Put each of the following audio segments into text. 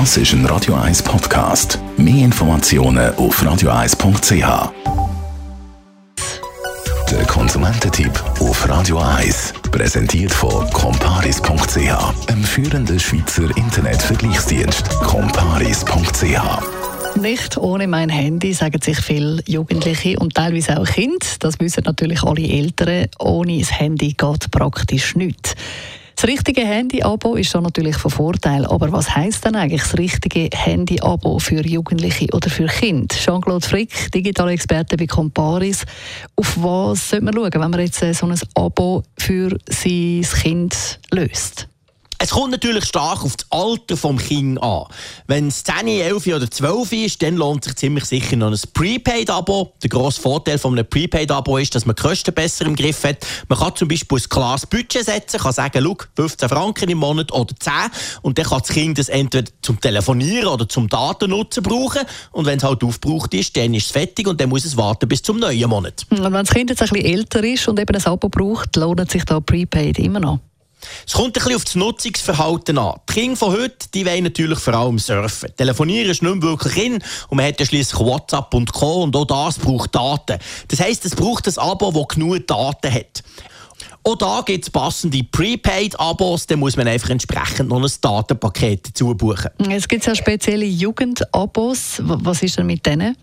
Das ist ein Radio 1 Podcast. Mehr Informationen auf radio1.ch. Der Konsumententipp auf Radio 1 präsentiert von comparis.ch, einem führenden Schweizer Internetvergleichsdienst. comparis.ch nicht ohne mein Handy, sagen sich viele Jugendliche und teilweise auch Kinder. Das wissen natürlich alle Eltern. Ohne das Handy geht praktisch nichts. Das richtige Handy-Abo ist schon natürlich von Vorteil, aber was heißt denn eigentlich das richtige Handy-Abo für Jugendliche oder für Kinder? Jean-Claude Frick, digitaler Experte bei Comparis. Auf was sollte man schauen, wenn man jetzt so ein Abo für sein Kind löst? Es kommt natürlich stark auf das Alter vom Kind an. Wenn es 10, 11 oder 12 ist, dann lohnt sich ziemlich sicher noch ein Prepaid-Abo. Der grosse Vorteil von einem Prepaid-Abo ist, dass man die Kosten besser im Griff hat. Man kann zum Beispiel ein klares Budget setzen, kann sagen, schau, 15 Franken im Monat oder 10 und dann kann das Kind das entweder zum Telefonieren oder zum Datennutzen brauchen und wenn es halt aufgebraucht ist, dann ist es fertig und dann muss es warten bis zum neuen Monat. Und wenn das Kind jetzt ein bisschen älter ist und eben ein Abo braucht, lohnt sich da Prepaid immer noch? Es kommt ein bisschen auf das Nutzungsverhalten an. Die Kinder von heute die wollen natürlich vor allem surfen. Telefonieren ist nicht mehr wirklich in und man hat ja schliesslich WhatsApp und Co. und auch das braucht Daten. Das heisst, es braucht ein Abo, das genug Daten hat. Auch da gibt es passende Prepaid-Abos, da muss man einfach entsprechend noch ein Datenpaket dazu buchen. Es gibt ja spezielle Jugend-Abos. Was ist denn mit denen?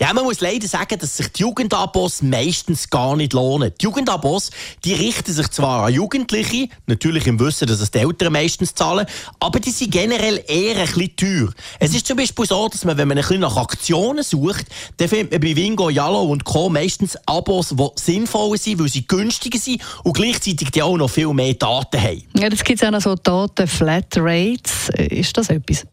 Ja, man muss leider sagen, dass sich die Jugendabos meistens gar nicht lohnen. Die Jugendabos, die richten sich zwar an Jugendliche, natürlich im Wissen, dass es die Eltern meistens zahlen, aber die sind generell eher ein bisschen teuer. Es ist zum Beispiel so, dass man, wenn man ein bisschen nach Aktionen sucht, dann findet man bei Wingo, Yellow und Co. meistens Abos, die sinnvoller sind, weil sie günstiger sind und gleichzeitig die auch noch viel mehr Daten haben. Ja, das gibt es auch noch so Daten-Flatrates. Ist das etwas?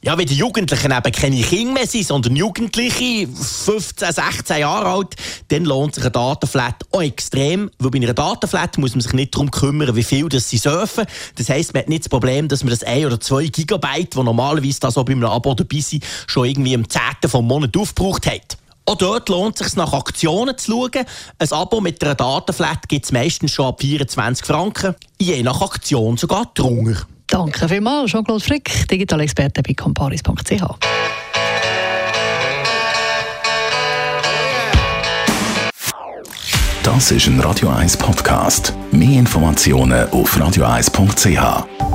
Ja, wenn die Jugendlichen eben keine Kinder mehr sind, sondern Jugendliche, 15, 16 Jahre alt, dann lohnt sich eine Datenflat auch extrem. Weil bei einer Datenflat muss man sich nicht darum kümmern, wie viel das sie surfen. Das heisst, man hat nicht das Problem, dass man das 1 oder 2 Gigabyte, die normalerweise da so bei einem Abo dabei sind, schon irgendwie im 10. vom Monat aufgebraucht hat. Auch dort lohnt es sich nach Aktionen zu schauen. Ein Abo mit einer Datenflat gibt es meistens schon ab 24 Franken, je nach Aktion sogar drunter. Danke vielmals, Jean-Claude Frick, Digitalexperte bei comparis.ch. Das ist ein Radio 1 Podcast. Mehr Informationen auf radio1.ch.